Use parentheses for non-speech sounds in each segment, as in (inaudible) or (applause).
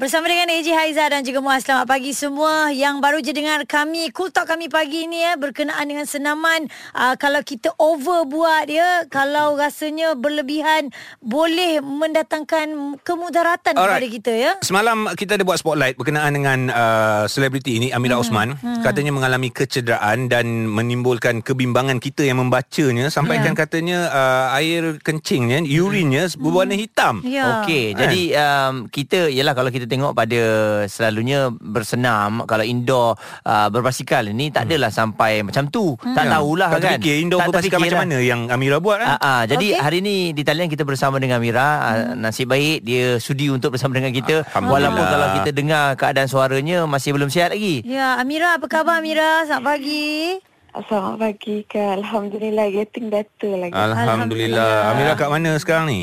Bersama dengan AJ Haiza dan juga Muaz Selamat pagi semua Yang baru je dengar kami Cool Talk kami pagi ni ya Berkenaan dengan senaman uh, Kalau kita over buat ya Kalau rasanya berlebihan Boleh mendatangkan kemudaratan Alright. kepada kita ya Semalam kita ada buat spotlight berkenaan dengan uh, selebriti ini Amira hmm. Osman hmm. katanya mengalami kecederaan dan menimbulkan kebimbangan kita yang membacanya sampaikan Ya. katanya uh, air kencingnya urinnya berwarna hitam. Ya Okey, jadi um, kita ialah kalau kita tengok pada selalunya bersenam kalau indoor uh, berbasikal ni tak adalah sampai macam tu. Tak tahulah Hmm. tak kan. terfikir indoor Tak berbasikal terfikir macam lah. mana yang Amira buat kan? Ah, ah, jadi Okey. hari ni di talian kita bersama dengan Mira. Hmm. Nasib baik dia sudi untuk bersama dengan kita Alhamdulillah. walaupun kalau kita dengar keadaan suaranya masih belum sihat lagi. Ya Amira apa khabar Amira Selamat pagi Selamat pagi Kak. Alhamdulillah getting better lagi. Alhamdulillah. Amira kat mana sekarang ni?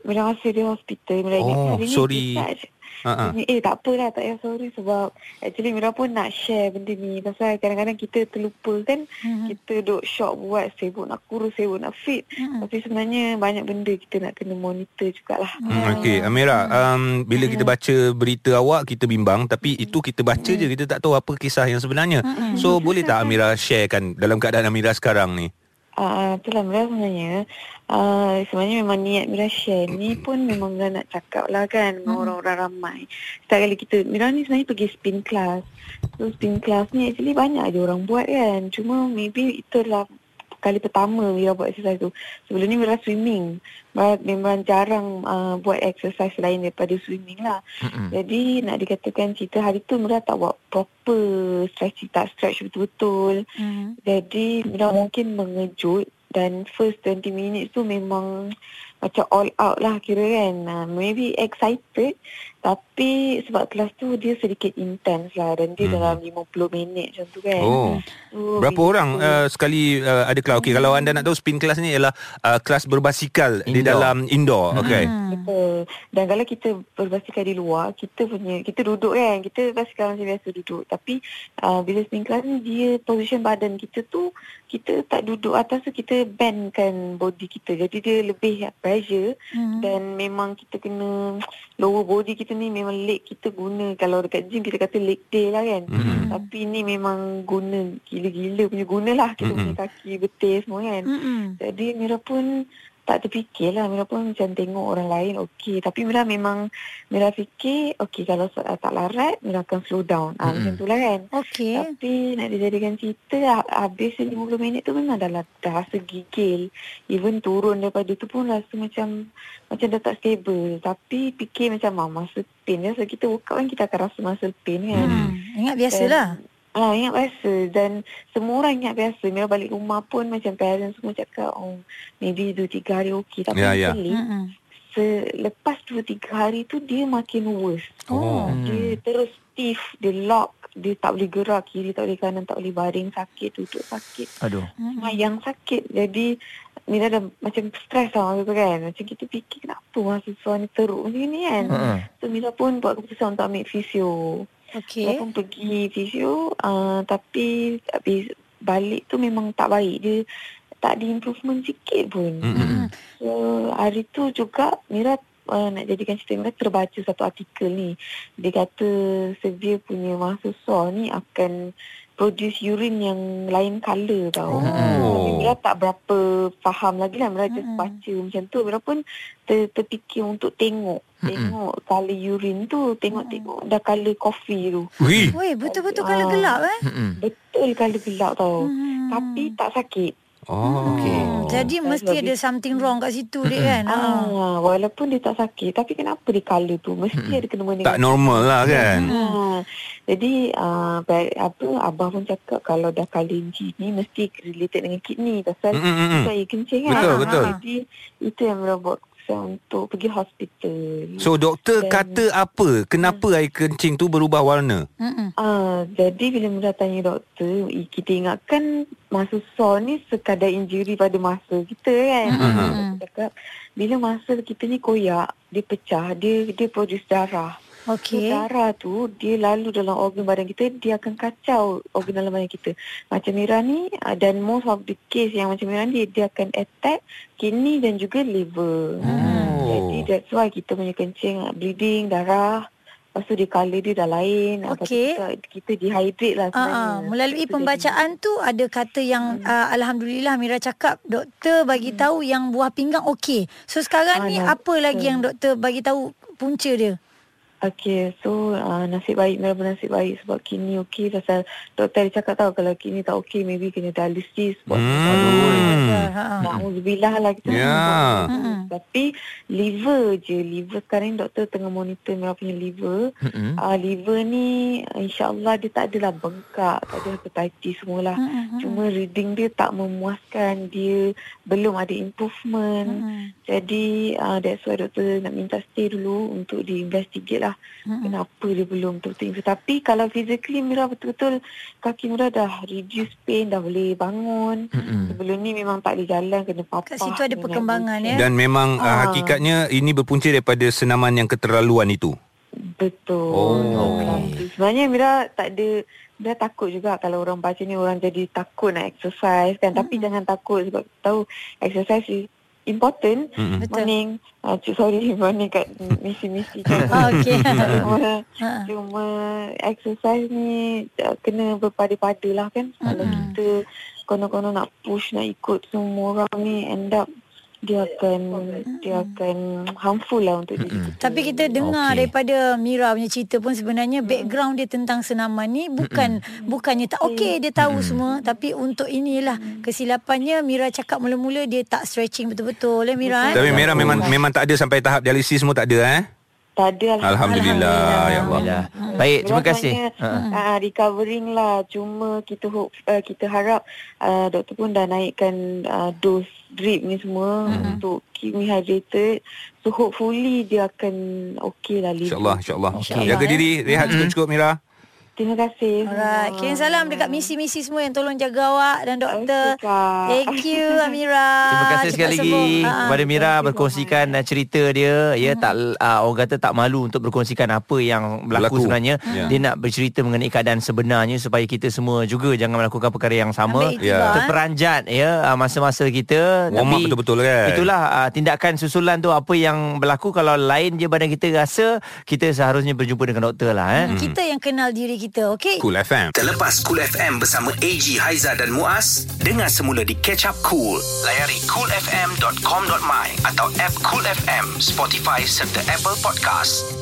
Mira masih di hospital. Mira ingat Oh, sorry. discharge. Ha, ha. Eh tak apalah tak payah sorry sebab actually Mira pun nak share benda ni. Pasal kadang-kadang kita terlupa kan Mhm. kita duk shock buat sibuk nak kurus sibuk nak fit. Mhm. tapi sebenarnya banyak benda kita nak kena monitor jugalah. Hmm, Okey, Amira, um, bila kita baca berita awak kita bimbang tapi itu kita baca je. Kita tak tahu apa kisah yang sebenarnya. So boleh tak Amira sharekan dalam keadaan Amira sekarang ni? Ah, uh, itulah Mira sebenarnya uh, sebenarnya memang niat Mira share ni pun memang Mira nak cakap lah kan dengan orang-orang ramai. Setiap kali kita, Mira ni sebenarnya pergi spin class. So spin class ni actually banyak je orang buat kan. Cuma maybe itu adalah kali pertama Mira buat exercise tu. Sebelum ni Mira swimming. Mira memang jarang uh, buat exercise lain daripada swimming lah. Mm-mm. Jadi nak dikatakan cerita hari tu Mira tak buat proper stretching, tak stretch betul-betul. Mhm. Jadi Mira mungkin mengejut dan first 20 minutes tu memang macam all out lah kira kan. Uh, maybe excited tapi sebab kelas tu dia sedikit intense lah dan dia Hmm. dalam 50 minit macam tu kan. Oh. So, Berapa bila orang uh, sekali uh, ada kelas? Okey, kalau anda nak tahu spin class ni ialah uh, kelas berbasikal di Indoor. dalam indoor. Okey. Hmm. Betul. Dan kalau kita berbasikal di luar, kita punya kita duduk kan. Kita basikal macam biasa duduk. Tapi uh, bila spin class ni dia position badan kita tu kita tak duduk atas tu kita bendkan body kita. Jadi dia lebih pressure Mhm. dan memang kita kena lower body kita ni memang leg kita guna kalau dekat gym kita kata leg day lah kan. Mhm. Tapi ni memang guna gila-gila punya guna lah kita Mhm. punya kaki betis semua kan. Mhm. Jadi Mira pun tak terfikir lah. Mira pun macam tengok orang lain okey. Tapi Mira memang Mira fikir okey kalau uh, tak larat Mira akan slow down. Ah, Mm-mm. Macam tu lah kan. Okey Tapi nak dijadikan cerita ah, habis 50 minit tu memang dah, lah- dah rasa gigil. Even turun daripada tu pun rasa macam macam dah tak stable. Tapi fikir macam ah, muscle pain. Ya, so kita workout kan kita akan rasa muscle pain kan. Hmm. Ingat biasalah Dan- Ah, ingat biasa dan semua orang ingat biasa. Mira balik rumah pun macam parents semua cakap oh maybe 2 3 hari okey tapi Ya, ya. actually Mhm. selepas 2 3 hari tu dia makin worse. Oh. Hmm. Dia terus stiff, dia lock, dia tak boleh gerak kiri, tak boleh kanan, tak boleh baring sakit, duduk sakit. Aduh. Mhm. Mayang sakit. Jadi Mira dah macam stres tau masa tu kan. Macam kita fikir kenapa mahasiswa ni teruk macam ni kan. Mm-mm. So Mira pun buat keputusan untuk ambil fisio. Okey Saya pun pergi fisio uh, tapi habis balik tu memang tak baik. Dia tak ada improvement sikit pun. Mm-mm. Mhm. So hari tu juga Mira uh, nak jadikan cerita Mira terbaca satu artikel ni. Dia kata severe punya mahasiswa ni akan produce urine yang lain colour tau. Oh. Tapi Mira tak berapa faham lagi lah. Mira just Mm-mm. baca macam tu. Mira pun ter, terfikir untuk tengok. Tengok colour urine tu. Tengok-tengok dah colour coffee tu. Weh betul-betul Ah. kalau gelap eh Mm-mm. Betul colour gelap tau. Mhm. Tapi tak sakit. Oh. Okey. Jadi Tak mesti lebih- ada something wrong kat situ dia kan Ah. Ah, walaupun dia tak sakit. Tapi kenapa dia colour tu? Mesti ada kena dengan Tak normal lah kan. Ha, jadi uh, apa abah pun cakap kalau dah klinci ni mesti related dengan kidney pasal Mm, mm, mm, mm. air kencing kan. Betul, Ah, betul. Jadi itu yang keputusan untuk pergi hospital. So doktor Dan- kata apa? Kenapa air kencing tu berubah warna? Ah, jadi bila Mira tanya doktor, kita ingatkan mahasiswa ni sekadar injury pada masa kita kan. Mhm. Doktor cakap bila masa kita ni koyak, dia pecah, dia dia produce darah. Okey. So, darah tu dia lalu dalam organ badan kita, dia akan kacau organ dalam badan kita. Macam Mira ni uh, dan most of the case yang macam Mira ni dia akan attack kidney dan juga liver. Oh. Jadi that's why kita punya kencing, uh, bleeding, darah. Lepas tu dia colour dia dah lain. Lepas tu Okey. Kita, kita dehydrate lah Ah, sebenarnya. ah. melalui Itu pembacaan tu ada kata yang uh, alhamdulillah Mira cakap doktor bagi tahu yang buah pinggang okey. So sekarang Ah, ni nah, apa lagi yang doktor bagi tahu punca dia? Okay, so uh, nasib baik, Mira bernasib baik sebab kini okey pasal doktor dia cakap tahu kalau kini tak okey maybe kena dialisis buat Hmm. Na'udzubillah lah kita Ya. Mm-mm. Tapi liver je Liver sekarang doktor tengah monitor Mira punya liver Mm-mm. uh, Liver ni InsyaAllah dia tak adalah bengkak Tak ada hepatitis semualah Mm-mm. Cuma reading dia tak memuaskan Dia belum ada improvement Mm-mm. Jadi uh, that's why doktor nak minta stay dulu Untuk diinvestigate lah Mm-mm. Kenapa dia belum betul-betul improve Tapi kalau physically Mira betul-betul Kaki Mira dah reduce pain Dah boleh bangun Mm-mm. Sebelum ni memang tak boleh jalan Kena papah Kat situ ada perkembangan ya. Dan memang uh, Ah. hakikatnya ini berpunca daripada senaman yang keterlaluan itu. Betul. Oh. Okey. Sebenarnya Mira tak ada Mira takut juga kalau orang baca ni orang jadi takut nak exercise kan. Tapi jangan takut sebab tahu exercise is important. Betul. Morning. Uh, sorry, (laughs) morning kat misi-misi. Ah, (laughs) Okey. cuma, (laughs) Ha. cuma exercise ni uh, kena berpada-pada lah kan. Kalau Mm-mm. kita konon-konon nak push, nak ikut semua orang ni end up dia akan dia akan harmful lah untuk diri kita. Tapi kita dengar okay. daripada Mira punya cerita pun sebenarnya background dia tentang senaman ni bukan bukannya tak okey dia tahu semua. Tapi untuk inilah kesilapannya Mira cakap mula-mula dia tak stretching betul-betul ya Mira eh? Tapi Mira memang memang tak ada sampai tahap dialisis semua tak ada eh. Tak ada Alhamdulillah ya Allah. Alhamdulillah. Baik, terima kasih. Ha. uh, recovering lah. Cuma kita hope, uh, kita harap uh, doktor pun dah naikkan uh, dos drip ni semua Hmm. untuk keep me hydrated. So hopefully dia akan okay lah. InsyaAllah, insyaAllah. Okey. Jaga diri, rehat cukup-cukup Mira. Terima kasih. Alright, kirim salam dekat misi-misi semua yang tolong jaga awak dan doktor. Kak. Thank you Amira. Terima kasih Cepat sekali lagi sembuh. Ha. kepada Mira berkongsikan uh, cerita dia. Ya tak uh, orang kata tak malu untuk berkongsikan apa yang berlaku, Berlaku. sebenarnya. Ya. Dia nak bercerita mengenai keadaan sebenarnya supaya kita semua juga jangan melakukan perkara yang sama. Ambil Ya. eh. Terperanjat ya uh, masa-masa kita Warm up betul-betul kan? Itulah uh, tindakan susulan tu apa yang berlaku kalau lain je badan kita rasa kita seharusnya berjumpa dengan doktor lah eh. Hmm, Kita yang kenal diri kita, okey? Cool FM. Terlepas Cool FM bersama AG Haiza dan Muaz, dengar semula di Catch Up Cool. Layari coolfm.com.my atau app Cool FM, Spotify serta Apple Podcast.